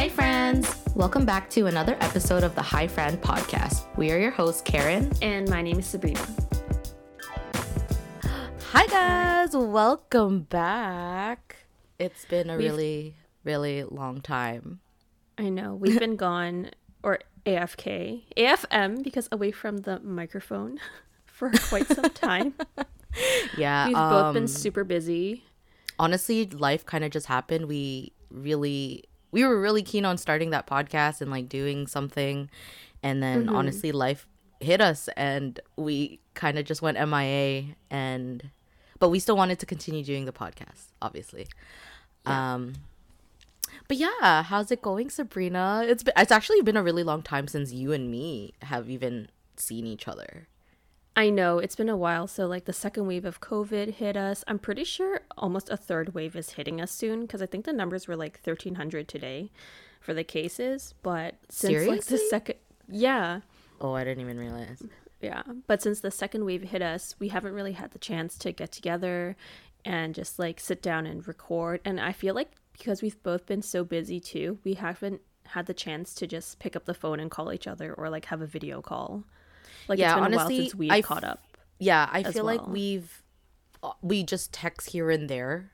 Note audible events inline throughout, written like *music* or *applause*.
Hi, friends. Welcome back to another episode of the Hi Friend podcast. We are your hosts, Karen. And my name is Sabrina. Hi, guys. Welcome back. It's been a We've- really, really long time. I know we've been *laughs* gone, or AFK, AFM, because away from the microphone *laughs* for quite some time. *laughs* Yeah. We've both been um, super busy. honestly, life kind of just happened. We really, we were really keen on starting that podcast and like doing something. And then Mm-hmm. honestly, life hit us and we kind of just went MIA and, but we still wanted to continue doing the podcast, obviously. Um, but yeah, how's it going, Sabrina? It's been, it's actually been a really long time since you and me have even seen each other. I know it's been a while. So, like, the second wave of COVID hit us. I'm pretty sure almost a third wave is hitting us soon because I think the numbers were like 1,300 today for the cases. But since like the second, yeah, Oh, I didn't even realize. Yeah, but since the second wave hit us, we haven't really had the chance to get together and just like sit down and record. And I feel like because we've both been so busy too, we haven't had the chance to just pick up the phone and call each other or like have a video call. Like Yeah, it's been a honestly, while since we I caught up. Yeah, I feel like we've uh, we just text here and there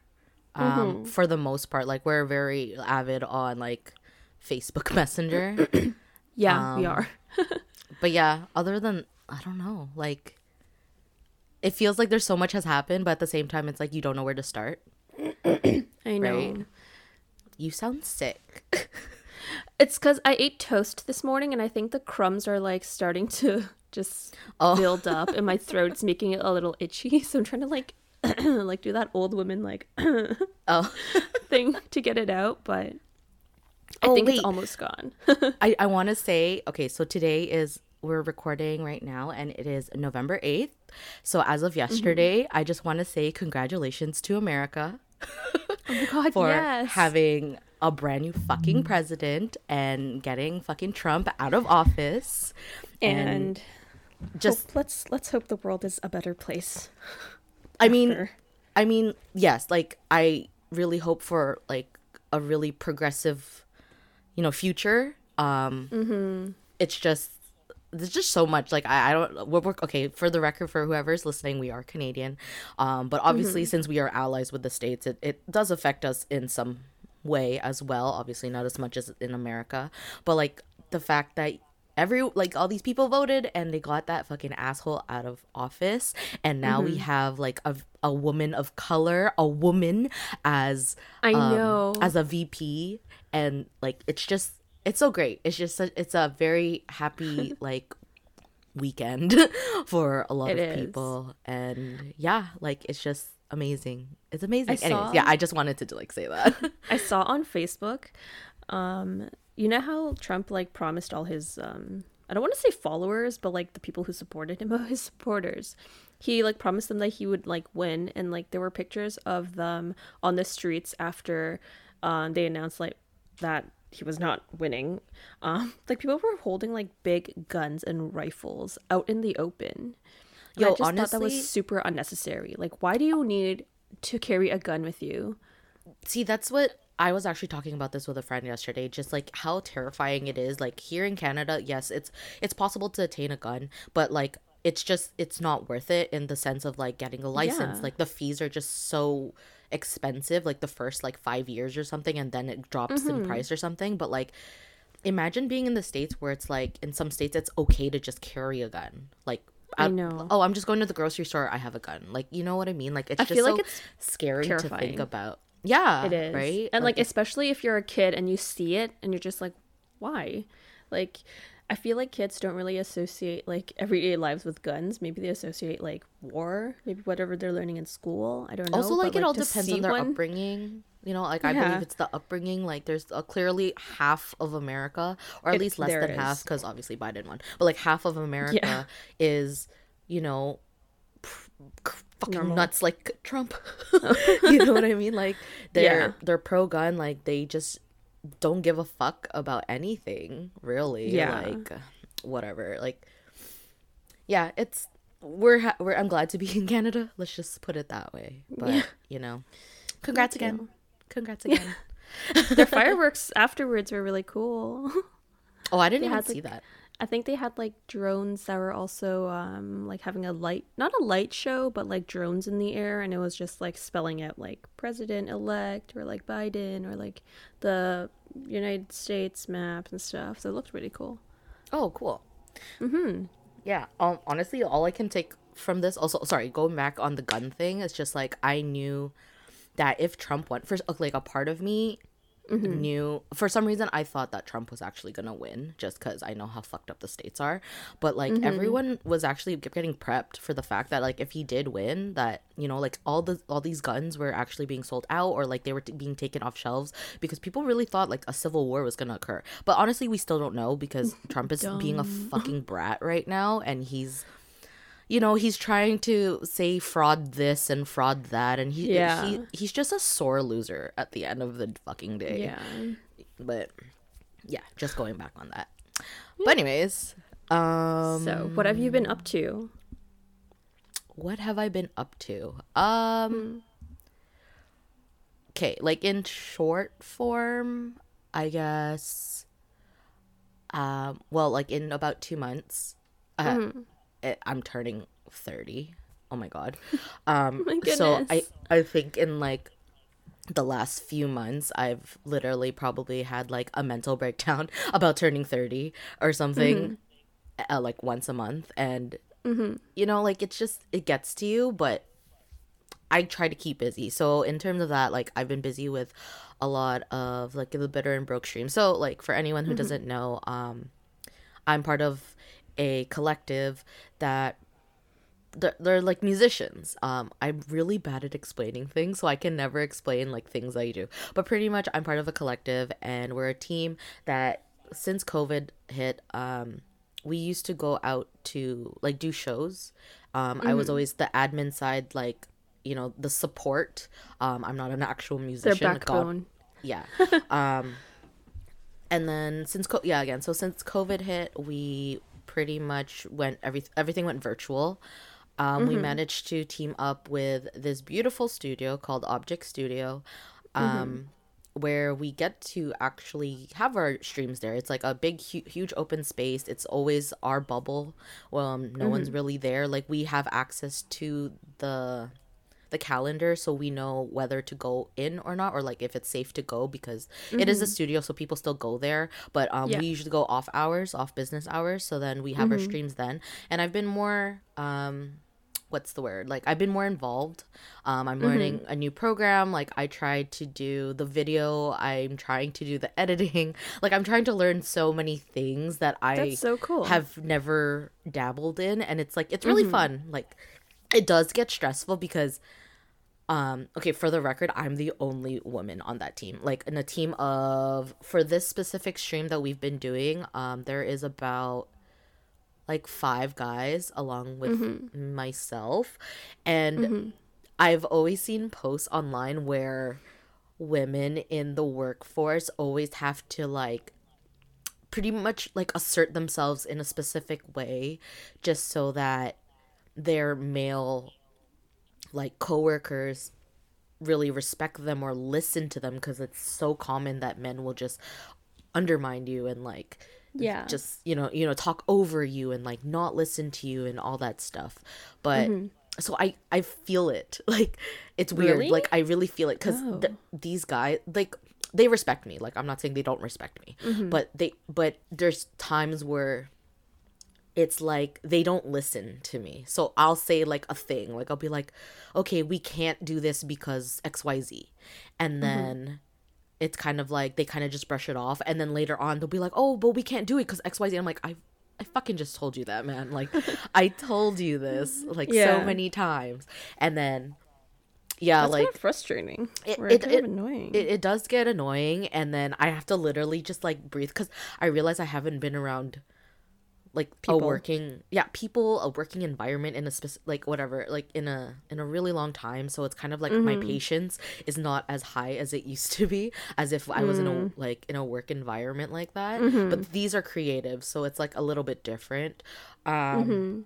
um Mm-hmm. for the most part like we're very avid on like Facebook *laughs* Messenger. *clears throat* Yeah, we um, are. *laughs* but yeah, other than I don't know, like it feels like there's so much has happened, but at the same time it's like you don't know where to start. *clears throat* I know. right. You sound sick. *laughs* It's because I ate toast this morning and I think the crumbs are like starting to just Oh. build *laughs* up and my throat's making it a little itchy. *laughs* So I'm trying to like *clears throat* like do that old woman like *clears throat* oh. *laughs* thing to get it out, but I Oh, think wait. it's almost gone. I, I want to say okay so today is we're recording right now and it is november 8th so as of mm-hmm. yesterday i just want to say congratulations to america oh god, for yes. having a brand new fucking mm-hmm. president and getting fucking trump out of office and just hope- let's let's hope the world is a better place. i mean i mean yes like i really hope for like a really progressive you know future um Mm-hmm. it's just there's just so much like i, I don't we're, we're okay for the record for whoever's listening we are canadian um but obviously Mm-hmm. since we are allies with the states it, it does affect us in some way as well obviously not as much as in america but like the fact that every like all these people voted and they got that fucking asshole out of office. And now Mm-hmm. we have like a, a woman of color a woman as I um, know. as a vp and like it's just it's so great. It's just a, it's a very happy *laughs* like weekend *laughs* for a lot It of is. people. And yeah like it's just amazing. It's amazing. I anyways saw- yeah i just wanted to like say that. *laughs* I saw on Facebook, um, you know how Trump like promised all his um I don't want to say followers, but like the people who supported him, *laughs* his supporters. He like promised them that he would like win and like there were pictures of them on the streets after um they announced like that he was not winning. Um *laughs* like people were holding like big guns and rifles out in the open. And Yo, I just thought that was super unnecessary. Like why do you need to carry a gun with you? see that's what i was actually talking about this with a friend yesterday just like how terrifying it is like here in canada yes it's it's possible to attain a gun but like it's just it's not worth it in the sense of like getting a license Yeah. like the fees are just so expensive like the first like five years or something and then it drops Mm-hmm. in price or something but like imagine being in the states where it's like in some states it's okay to just carry a gun like I know. oh i'm just going to the grocery store i have a gun like you know what i mean like it's I just feel like it's scary to think about yeah It is. right And like, it's- especially if you're a kid and you see it and you're just like, why? Like I feel like kids don't really associate like everyday lives with guns. Maybe they associate like war, maybe whatever they're learning in school. I don't know. also like but, it all depends on their one- upbringing you know like i Yeah. believe it's the upbringing like there's a clearly half of america or at It- least less than it half because obviously biden won but like half of america is you know pr- fucking Normal. nuts like *laughs* trump *laughs* you know what i mean like *laughs* they're Yeah. they're pro-gun like they just don't give a fuck about anything really Yeah. like whatever like yeah it's we're, ha- we're i'm glad to be in canada let's just put it that way but Yeah. you know congrats again congrats again Their fireworks afterwards were really cool. Oh, I didn't They even had, see like, that. I think they had like drones that were also um like having a light not a light show, but like drones in the air and it was just like spelling out like president elect or like Biden or like the United States map and stuff. So it looked really cool. Oh, cool. Mm-hmm. Yeah. Um, honestly, all I can take from this, also, sorry, going back on the gun thing, it's just like I knew that if Trump went for like a part of me Mm-hmm. knew, for some reason, I thought that Trump was actually gonna win, just because I know how fucked up the states are. But like mm-hmm. everyone was actually getting prepped for the fact that like if he did win, that you know like all the all these guns were actually being sold out or like they were t- being taken off shelves because people really thought like a civil war was gonna occur. But honestly, we still don't know because Trump is being a fucking brat right now, and he's you know he's trying to say fraud this and fraud that and he, Yeah. he he's just a sore loser at the end of the fucking day Yeah. but yeah just going back on that but anyways um So, what have you been up to? what have i been up to um okay like in short form i guess um well like in about two months uh, it, i'm turning 30 oh my god. *laughs* Um My so i i think in like the last few months i've literally probably had like a mental *laughs* breakdown about turning 30 or something uh, like once a month. And you know like it's just it gets to you but I try to keep busy. So in terms of that, like I've been busy with a lot of like the bitter and broke stream. So like for anyone who doesn't know, um, I'm part of a collective that they're, they're like musicians. Um, I'm really bad at explaining things, so I can never explain like things I do. But pretty much, I'm part of a collective, and we're a team that since COVID hit, um, we used to go out to like do shows. Um, I was always the admin side, like you know the support. Um, I'm not an actual Their musician. God- backbone. yeah *laughs* um and then since co- yeah again so since covid hit we pretty much went every everything went virtual. Um we managed to team up with this beautiful studio called object studio um where we get to actually have our streams there. It's like a big hu- huge open space. It's always our bubble. Well um, no one's really there. Like we have access to the the calendar so we know whether to go in or not or like if it's safe to go because it is a studio so people still go there. But um Yeah. we usually go off hours off business hours so then we have our streams then. And i've been more um what's the word? Like i've been more involved. Um i'm learning a new program. Like i tried to do the video. I'm trying to do the *laughs* editing. Like i'm trying to learn so many things that i That's so cool. have never dabbled in and it's like it's really fun. Like it does get stressful because um okay for the record i'm the only woman on that team. Like in a team of for this specific stream that we've been doing um there is about like five guys along with myself. And i've always seen posts online where women in the workforce always have to like pretty much like assert themselves in a specific way just so that their male like coworkers really respect them or listen to them because it's so common that men will just undermine you and like Yeah. just you know you know talk over you and like not listen to you and all that stuff. But mm-hmm. so i i feel it. *laughs* Like it's weird. Really? like i really feel it because Oh. these guys like they respect me. Like i'm not saying they don't respect me. Mm-hmm. But they but there's times where it's like they don't listen to me. So I'll say like a thing, like I'll be like, "Okay, we can't do this because XYZ." And mm-hmm. then it's kind of like they kind of just brush it off and then later on they'll be like, "Oh, but we can't do it cuz XYZ." I'm like, "I I fucking just told you that, man. Like *laughs* I told you this like Yeah. so many times." And then yeah, That's like kind of frustrating. it- it- kind of annoying. it, it does get annoying and then i have to literally just like breathe because i realize i haven't been around like a People. working yeah people a working environment in a specific like whatever like in a in a really long time so it's kind of like my Mm-hmm. patience is not as high as it used to be as if i was in Mm. a like in a work environment like that Mm-hmm. but these are creative so it's like a little bit different um Mm-hmm.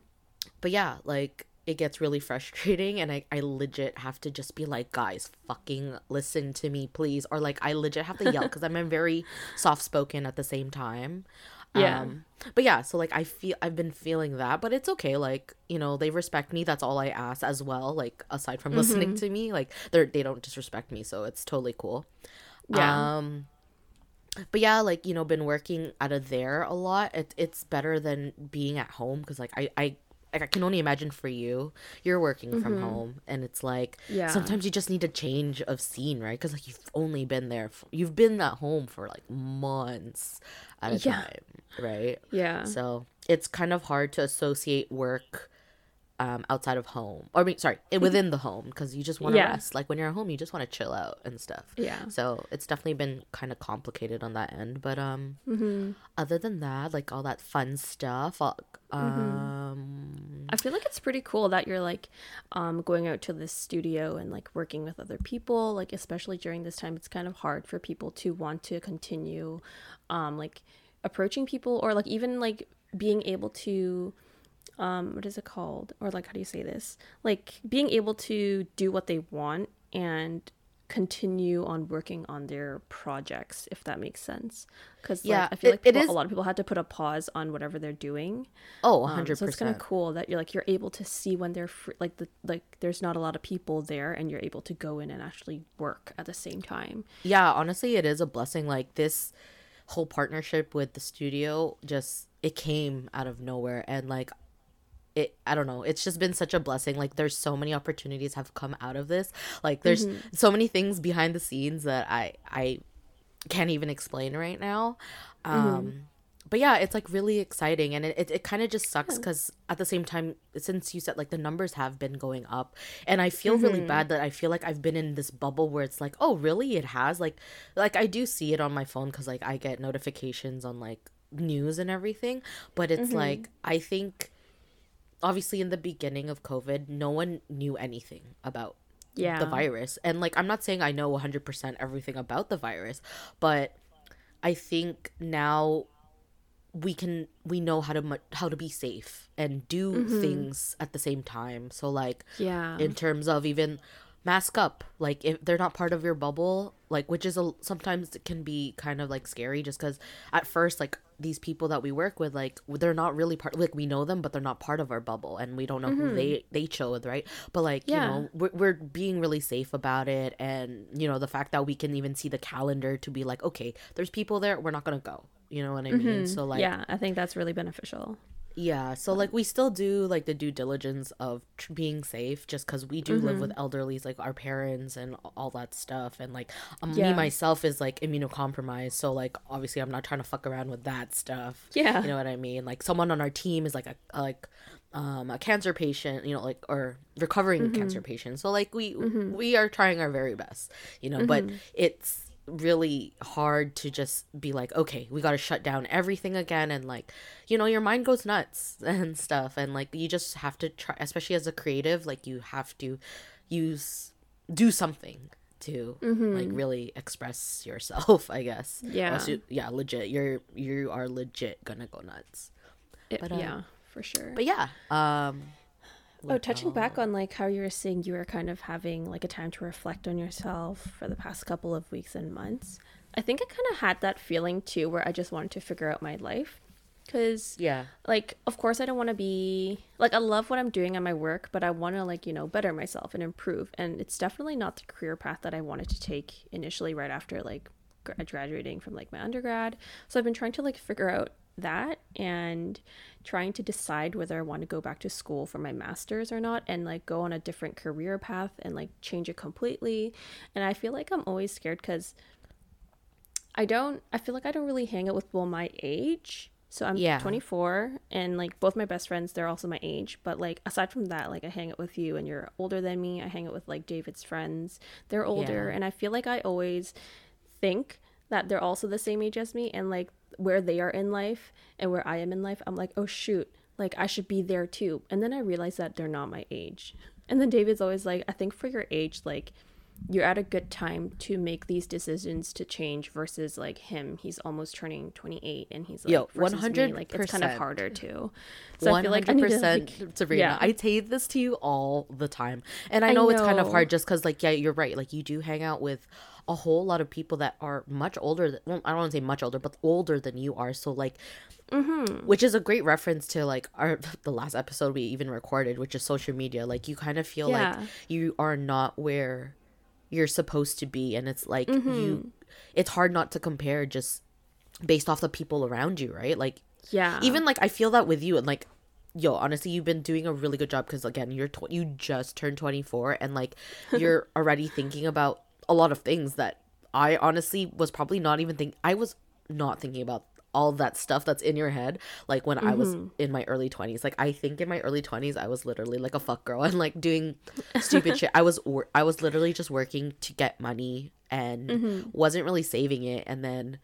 but yeah like it gets really frustrating and I, I legit have to just be like guys fucking listen to me please or like i legit have to yell *laughs* because i'm very soft spoken at the same time Yeah. um but yeah so like i feel i've been feeling that but it's okay like you know they respect me that's all i ask as well like aside from listening to me like they're they don't disrespect me so it's totally cool Yeah. um but yeah like you know been working out of there a lot it, it's better than being at home because like i i like, I can only imagine for you, you're working from home, and it's like Yeah. sometimes you just need a change of scene, right? Because like you've only been there, f you've been at home for like months at a Yeah. time, right? Yeah. So it's kind of hard to associate work um, outside of home, or I mean, sorry, within the home, because you just want to Yeah. rest. Like when you're at home, you just want to chill out and stuff. Yeah. So it's definitely been kind of complicated on that end, but um, Mm-hmm. other than that, like all that fun stuff, uh, um, I feel like it's pretty cool that you're like um, going out to this studio and like working with other people. Like especially during this time, it's kind of hard for people to want to continue, um, like approaching people or like even like being able to, um, what is it called? Or like how do you say this? Like being able to do what they want and continue on working on their projects if that makes sense because Yeah, like, i feel it- like people, is- a lot of people had to put a pause on whatever they're doing oh, um, hundred so it's kind of cool that you're like you're able to see when they're free, like the like there's not a lot of people there and you're able to go in and actually work at the same time. Yeah, honestly, it is a blessing. Like this whole partnership with the studio, just it came out of nowhere, and like it i don't know it's just been such a blessing. Like there's so many opportunities have come out of this. Like there's mm-hmm. so many things behind the scenes that i i can't even explain right now. Um mm-hmm. but yeah it's like really exciting. And it, it, it kind of just sucks because at the same time since you said like the numbers have been going up and i feel really mm-hmm. bad that i feel like i've been in this bubble where it's like oh really? It has? Like like i do see it on my phone because like i get notifications on like news and everything but it's like i think obviously in the beginning of covid no one knew anything about Yeah. the virus and like i'm not saying i know 100% everything about the virus but i think now we can we know how to how to be safe and do Mm-hmm. things at the same time so like Yeah. in terms of even mask up like if they're not part of your bubble like which is a sometimes it can be kind of like scary just because at first like these people that we work with like they're not really part like we know them but they're not part of our bubble and we don't know who they they chose right but like Mm-hmm. Yeah. you know we're, we're being really safe about it and you know the fact that we can even see the calendar to be like okay there's people there we're not gonna go you know what i mean so like yeah, I think that's really beneficial. Yeah, so like we still do like the due diligence of tr- being safe just because we do live Mm-hmm. with elderlies, like our parents and all that stuff. And like um, Yeah. me myself is like immunocompromised. So like obviously I'm not trying to fuck around with that stuff. Yeah. You know what I mean? Like someone on our team is like a, a like um a cancer patient, you know, like or recovering Mm-hmm. cancer patient. So like we we are trying our very best, you know, but Mm-hmm. it's really hard to just be like okay we got to shut down everything again and like you know your mind goes nuts *laughs* and stuff and like you just have to try especially as a creative like you have to use do something to like really express yourself *laughs* i guess Mm-hmm. Yeah. you- yeah legit you're you are legit gonna go nuts It- But, um, yeah, for sure. but yeah um Oh, touching back um, on like how you were saying you were kind of having like a time to reflect on yourself for the past couple of weeks and months. I think I kind of had that feeling too where I just wanted to figure out my life cuz yeah like of course I don't want to be like I love what I'm doing at my work, but I want to like, you know, better myself and improve. And it's definitely not the career path that I wanted to take initially right after like gra- graduating from like my undergrad. So I've been trying to like figure out that and trying to decide whether I want to go back to school for my masters or not and like go on a different career path and like change it completely. And I feel like I'm always scared cuz I don't I feel like I don't really hang out with people my age. So I'm Yeah. 24 and like both my best friends they're also my age, but like aside from that like I hang out with you and you're older than me. I hang out with like David's friends. They're older Yeah. and I feel like I always think that they're also the same age as me and like where they are in life and where I am in life, I'm like, "Oh shoot, like I should be there too." And then I realize that they're not my age. And then David's always like, "I think for your age like you're at a good time to make these decisions to change versus like him he's almost turning 28 and he's like Yo, versus me, 100%. like it's kind of harder too One I feel like I need to, percent, like- Sabrina. yeah. I say this to you all the time, and I I know, it's kind of hard just because, like, yeah, you're right. Like, you do hang out with a whole lot of people that are much older. Than, well, I don't want to say much older, but older than you are. So, like, Mm-hmm. which is a great reference to like our *laughs* the last episode we even recorded, which is social media. Like, you kind of feel Yeah. like you are not where you're supposed to be, and it's like Mm-hmm. you. It's hard not to compare just based off the people around you, right? Like yeah even like I feel that with you and like yo honestly you've been doing a really good job because again you're tw- you just turned 24 and like *laughs* you're already thinking about a lot of things that I honestly was probably not even think I was not thinking about all that stuff that's in your head like when I was mm-hmm. in my early 20s like I think in my early 20s I was literally like a fuck girl *laughs* and like doing stupid shit. I was wor- I was literally just working to get money and mm-hmm. wasn't really saving it. And then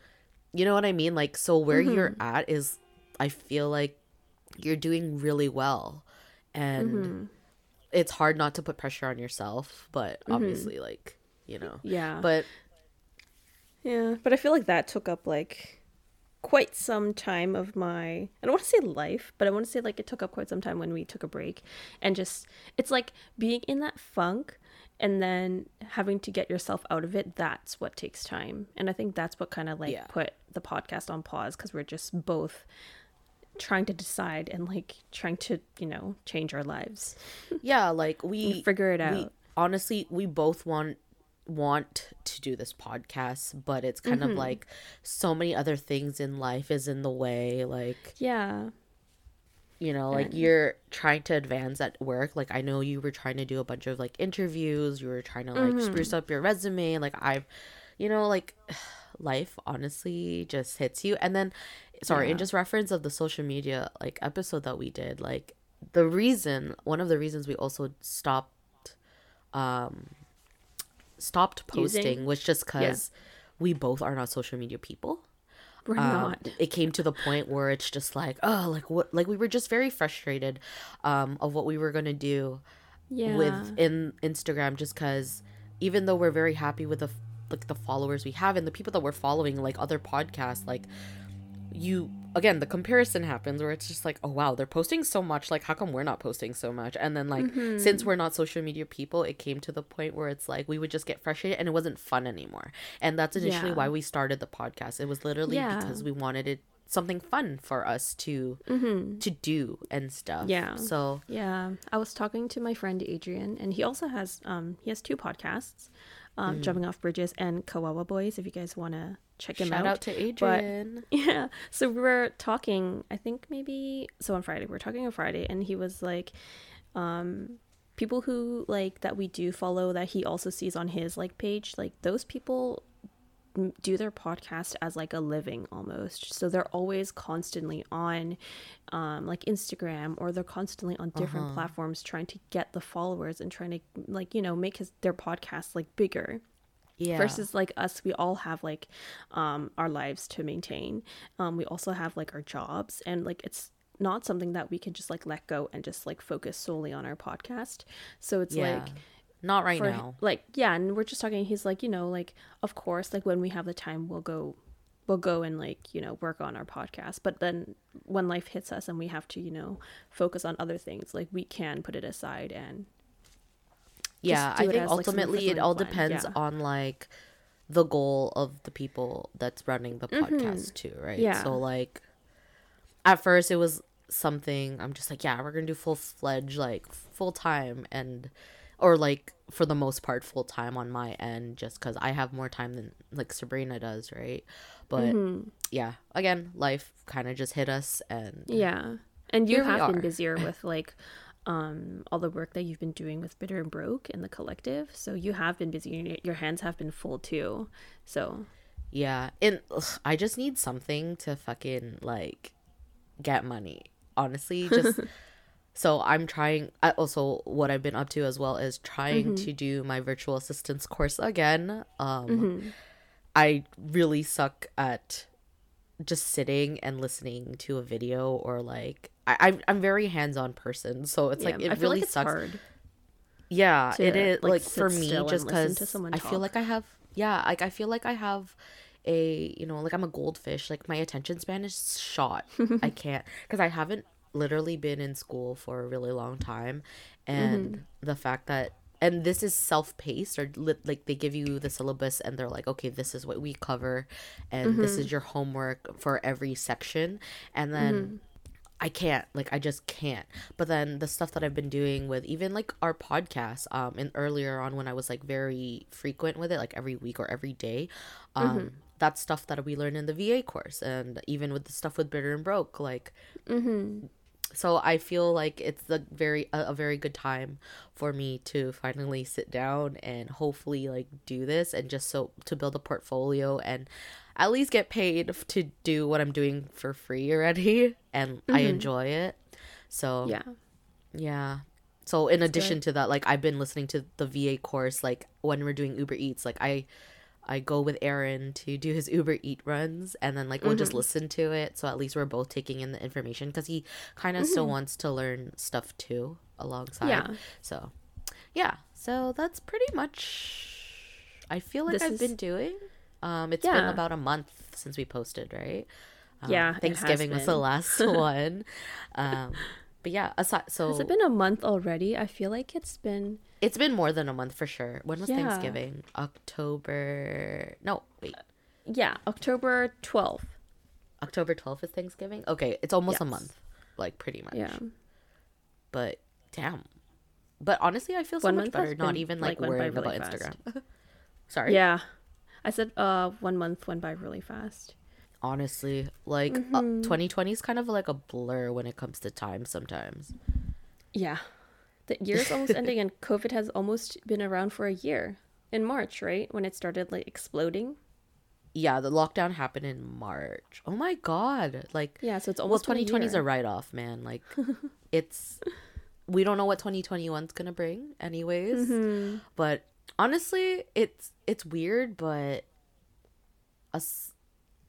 you know what I mean? Like, so where you're mm-hmm. at is, I feel like you're doing really well. And it's hard not to put pressure on yourself, but obviously, like, you know. yeah But Yeah, but I feel like that took up like quite some time of my I don't want to say life, but I want to say like it took up quite some time when we took a break and just it's like being in that funk and then having to get yourself out of it that's what takes time. And I think that's what kind of like Yeah. put the podcast on pause cuz we're just both trying to decide and like trying to, you know, change our lives. yeah, like, we *laughs* figure it we- out. honestly, we both want want to do this podcast, but it's kind Mm-hmm. of like so many other things in life is in the way. Like, Yeah. you know like you're trying to advance at work like i know you were trying to do a bunch of like interviews you were trying to like spruce up your resume like i've you know like *sighs* life honestly just hits you and then sorry in just reference of the social media like episode that we did like the reason one of the reasons we also stopped um stopped Using? posting was just because we both are not social media people We're um, not. it came to the point where it's just like oh like what like we were just very frustrated um of what we were gonna do Yeah. with in instagram just because even though we're very happy with the like the followers we have and the people that we're following like other podcasts like you again the comparison happens where it's just like oh wow they're posting so much like how come we're not posting so much and then like Mm-hmm. since we're not social media people it came to the point where it's like we would just get frustrated and it wasn't fun anymore and that's initially Yeah. why we started the podcast it was literally Yeah. because we wanted it something fun for us to to do and stuff Mm-hmm. Yeah. so Yeah, I was talking to my friend Adrian, and he also has um he has two podcasts, Mm. um, Jumping Off Bridges and Kawawa Boys. If you guys want to check him shout out. out to adrian *laughs* Yeah. So we were talking, I think maybe so on Friday. We are talking on Friday and he was like um people who like that we do follow that he also sees on his like page, like those people do their podcast as like a living almost. So they're always constantly on um like Instagram or they're constantly on different platforms trying to get the followers and trying to like, you know, make his their podcast like bigger yeah. versus like us. We all have like um our lives to maintain. Um we also have like our jobs and like it's not something that we can just like let go and just like focus solely on our podcast. So it's yeah. like not right for now like yeah and we're just talking he's like you know like of course like when we have the time we'll go we'll go and like you know work on our podcast but then when life hits us and we have to you know focus on other things like we can put it aside and yeah i think as, like, ultimately it all plan, depends yeah. on like the goal of the people that's running the podcast too right Mm-hmm. Yeah. so like at first it was something i'm just like yeah we're gonna do full-fledged like full-time and or like for the most part full-time on my end just because i have more time than like sabrina does right but Mm-hmm. yeah again life kind of just hit us and Yeah. And you have been busier *laughs* with like um all the work that you've been doing with Bitter and Broke and the collective. So you have been busy. Your- Your hands have been full too. So Yeah, and ugh, I just need something to fucking like get money. Honestly, just *laughs* so I'm trying. Also, what I've been up to as well is trying to do my virtual assistance course again. Um, I really suck at just sitting and listening to a video or like I, I'm I'm very hands on person, so it's like it I feel really like it's sucks. hard. yeah to, it is like, like, for me just to because i feel like i have yeah like i feel like i have a you know like i'm a goldfish like my attention span is shot i *laughs* can't because i haven't literally been in school for a really long time and Mm-hmm. the fact that and this is self-paced or li- like they give you the syllabus and they're like okay this is what we cover and this Mm-hmm. is your homework for every section and then Mm-hmm. I can't like I just can't. But then the stuff that I've been doing with even like our podcast um and earlier on when I was like very frequent with it like every week or every day um Mm-hmm. that's stuff that we learned in the VA course and even with the stuff with bitter and broke like Mm-hmm. So I feel like it's the very a, a very good time for me to finally sit down and hopefully like do this and just so to build a portfolio and at least get paid to do what I'm doing for free already *laughs* and I mm-hmm. enjoy it. So Yeah. yeah. So in addition to that, like I've been listening to the VA course like when we're doing Uber Eats, like I I go with Aaron to do his Uber Eat runs and then like we'll just listen to it so at least we're both taking in the information cuz he kind of still wants to learn stuff too alongside. Yeah. So yeah. So that's pretty much I feel like This I've is- been doing. Um it's been Yeah. about a month since we posted, right? Um, Yeah, Thanksgiving was the last *laughs* one. Um but yeah, aside so Has it been a month already? I feel like it's been it's been more than a month for sure. When was Yeah. Thanksgiving? October. No, wait. yeah, October 12th. October 12th is Thanksgiving? Okay, it's almost a month. Like pretty much. Yeah. But damn. But honestly, I feel so One much better not even like, like, worrying really about fast. Instagram. *laughs* Sorry. Yeah. I said uh one month went by really fast. Honestly, like Mm-hmm. 2020 is kind of like a blur when it comes to time sometimes. Yeah. The year's almost ending and *laughs* COVID has almost been around for a year. In March, right? When it started like exploding. Yeah, the lockdown happened in March. Oh my god. Like Yeah, so it's well, almost been 2020 is a write off, man. Like *laughs* it's we don't know what 2021's going to bring anyways. Mm-hmm. But honestly, it's it's weird, but us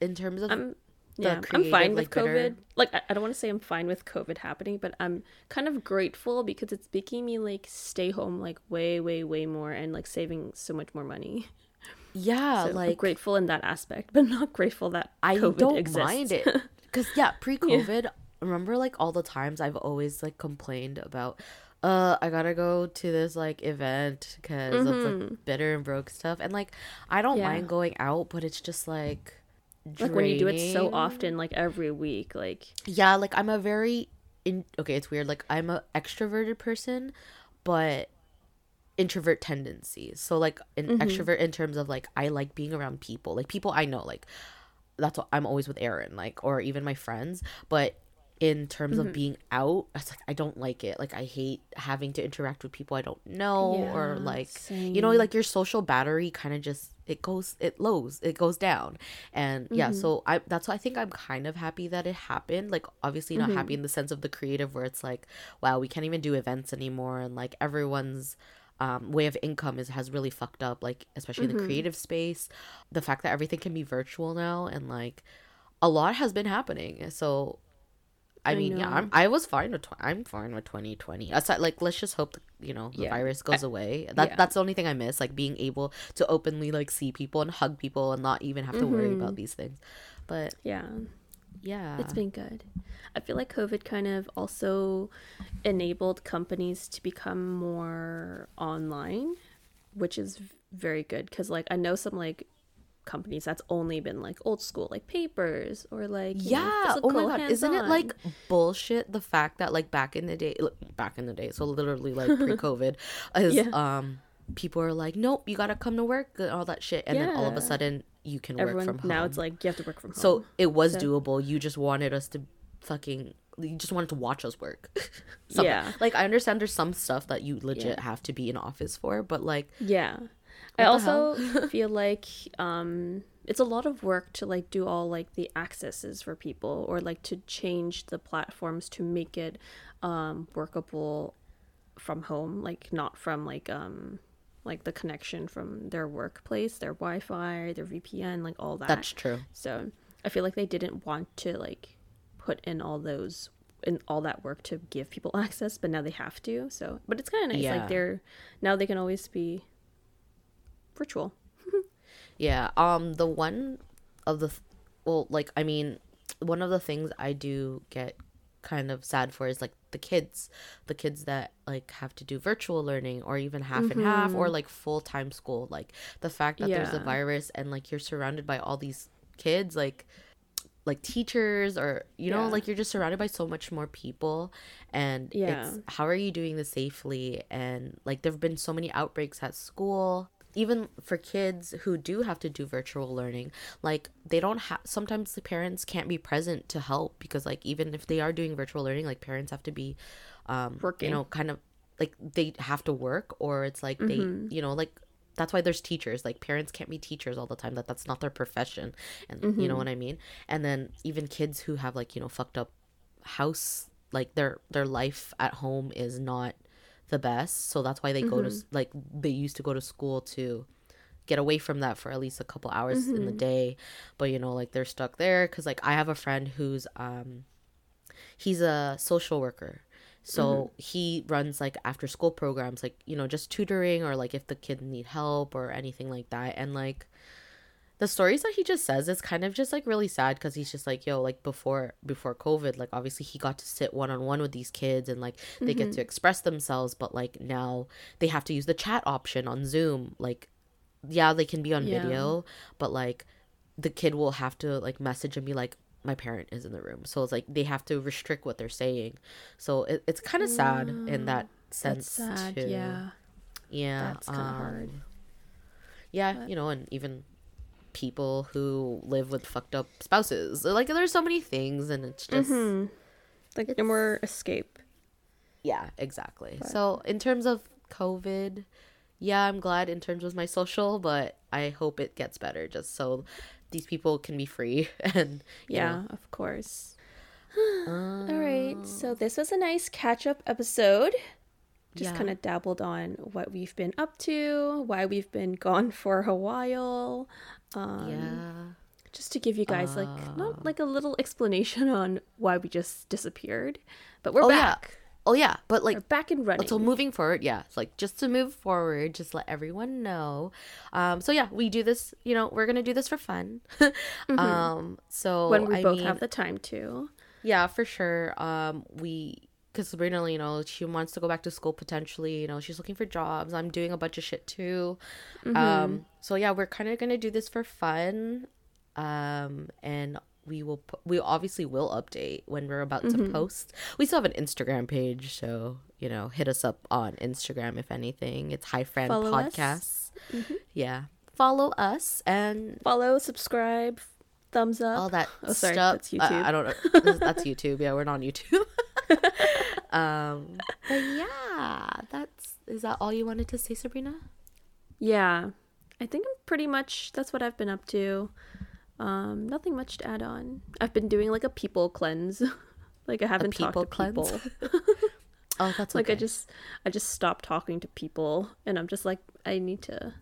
in terms of I'm yeah, I'm creative, fine with like, bitter- COVID. Like I, I don't want to say I'm fine with COVID happening, but I'm kind of grateful because it's making me like stay home like way, way, way more and like saving so much more money. yeah, *laughs* So I'm like grateful in that aspect, but not grateful that I COVID don't exists. mind it *laughs* because yeah, pre-COVID, remember like all the times I've always like complained about. Uh, I gotta go to this like event because of like bitter and broke stuff, and like I don't Mm-hmm. Yeah. mind going out, but it's just like like when you do it so often, like every week, like Yeah, like I'm a very in okay, it's weird. Like I'm a extroverted person, but introvert tendencies. So like an Mm-hmm. extrovert in terms of like I like being around people. Like people I know, like that's what I'm always with Aaron, like or even my friends. But in terms Mm-hmm. of being out, it's like I don't like it. Like I hate having to interact with people I don't know or Yeah, like you know, like your social battery kind of just it goes it lows it goes down and yeah Mm-hmm. so i that's why i think i'm kind of happy that it happened like obviously not Mm-hmm. happy in the sense of the creative where it's like wow we can't even do events anymore and like everyone's um, way of income is has really fucked up like especially in the Mm-hmm. creative space the fact that everything can be virtual now and like a lot has been happening so I I mean, yeah. I'm, I was fine with. Tw- I'm fine with 2020. Aside, like, let's just hope, you know, the Yeah. virus goes away. That yeah. that's the only thing I miss, like being able to openly like see people and hug people and not even have to worry Mm-hmm. about these things. But yeah. yeah, It's been good. I feel like COVID kind of also enabled companies to become more online, which is very good because, like, I know some like companies that's only been like old school, like papers or like you know, yeah. Oh my god, isn't it like bullshit? The fact that like back in the day, back in the day, so literally like *laughs* pre-COVID, is Yeah. um people are like, nope, you gotta come to work and all that shit, and then all of a sudden you can everyone work from home. now it's like you have to work from home. So it was So- doable. You just wanted us to fucking. You just wanted to watch us work. *laughs* Yeah. Like I understand there's some stuff that you legit have to be in office for, but like Yeah. I also *laughs* feel like um it's a lot of work to like do all like the accesses for people or like to change the platforms to make it um workable from home, like not from like um like the connection from their workplace, their Wi-Fi, their VPN, like all that. that's true. So I feel like they didn't want to like put in all those in all that work to give people *laughs* access, but now they have to. So, but it's kind of nice. Yeah. Like they're now they can always be virtual. Yeah. Um. The one of the, th- well, like I mean, one of the things I do get kind of sad for is like the kids, the kids that like have to do virtual learning or even half and half or like full time school. Like the fact that there's a virus and like you're surrounded by all these kids, like like teachers or you know Yeah. like you're just surrounded by so much more people and Yeah. it's how are you doing this safely and like there've been so many outbreaks at school even for kids who do have to do virtual learning like they don't have sometimes the parents can't be present to help because like even if they are doing virtual learning like parents have to be um Working. you know kind of like they have to work or it's like they you know like that's why there's teachers. Like parents can't be teachers all the time. That that's not their profession. And you know what i mean? And then even kids who have like you know fucked up house like their their life at home is not the best. So that's why they go to mm-hmm. like they used to go to school to get away from that for at least a couple hours in the mm-hmm. day. But you know like they're stuck there because like i have a friend who's um he's a social worker. So mm-hmm. he runs like after school programs like you know just tutoring or like if the kids need help or anything like that. And like the stories that he just says is kind of just like really sad because he's just like yo like before before covid like obviously he got to sit one-on-one with these kids and like they get to express themselves but like now they have to use the chat option on zoom like yeah they can be on Yeah. video but like the kid will have to like message and be like my parent is in the room so it's like they have to restrict what they're saying so it, it's kind of sad in that sense sad. too Yeah. yeah That's kinda hard. um, yeah you know and even people who live with fucked up spouses like there's so many things and it's just hmm Like no more escape. yeah exactly so in terms of covid yeah i'm glad in terms of my social but i hope it gets better just so these people can be free *laughs* and Yeah, of course. know, *sighs* All right. So this was a nice catch up episode. Just Yeah. kind of dabbled on what we've been up to, why we've been *laughs* gone for a while. Um, yeah Just to give you guys like not like a little explanation on why we just disappeared, but we're oh back. yeah oh yeah but like We're back and running. so moving forward yeah it's like just to move forward just let everyone know um so yeah we do this you know we're gonna do this for fun *laughs* um so Mm-hmm. when we I both mean, have the time to. yeah for sure um we because sabrina you know she wants to go back to school potentially you know she's looking for jobs i'm doing a bunch of shit too Mm-hmm. um so yeah we're kind of gonna do this for fun um and we will we obviously will update when we're about Mm-hmm. to post we still have an instagram page so you know hit us up on instagram if anything it's Hi Friend Follow podcasts yeah follow us and Follow, subscribe, thumbs up. all that Oh, sorry, stuff. that's Uh, YouTube. I don't know. *laughs* That's YouTube. Yeah, we're not on YouTube. *laughs* *laughs* um, but yeah, that's is that all you wanted to say, Sabrina? Yeah. I think I'm pretty much that's what I've been up to. Um, nothing much to add on. I've been doing like a people cleanse. *laughs* like I haven't talked to cleanse? people. *laughs* Oh, that's like okay. I just I just stopped talking to people and I'm just like I need to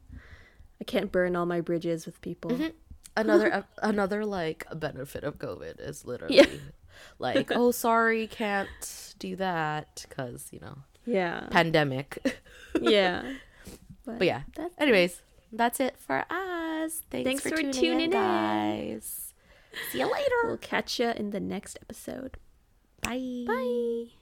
I can't burn all my bridges with people. Mm-hmm. another another like benefit of COVID is literally Yeah. Like, *laughs* oh, sorry, can't do that because you know Yeah. pandemic. *laughs* yeah. but yeah. That's Anyways, that's it for us. Thanks, Thanks for, for tuning, tuning in, in. guys. See you later. We'll catch you in the next episode. Bye. Bye.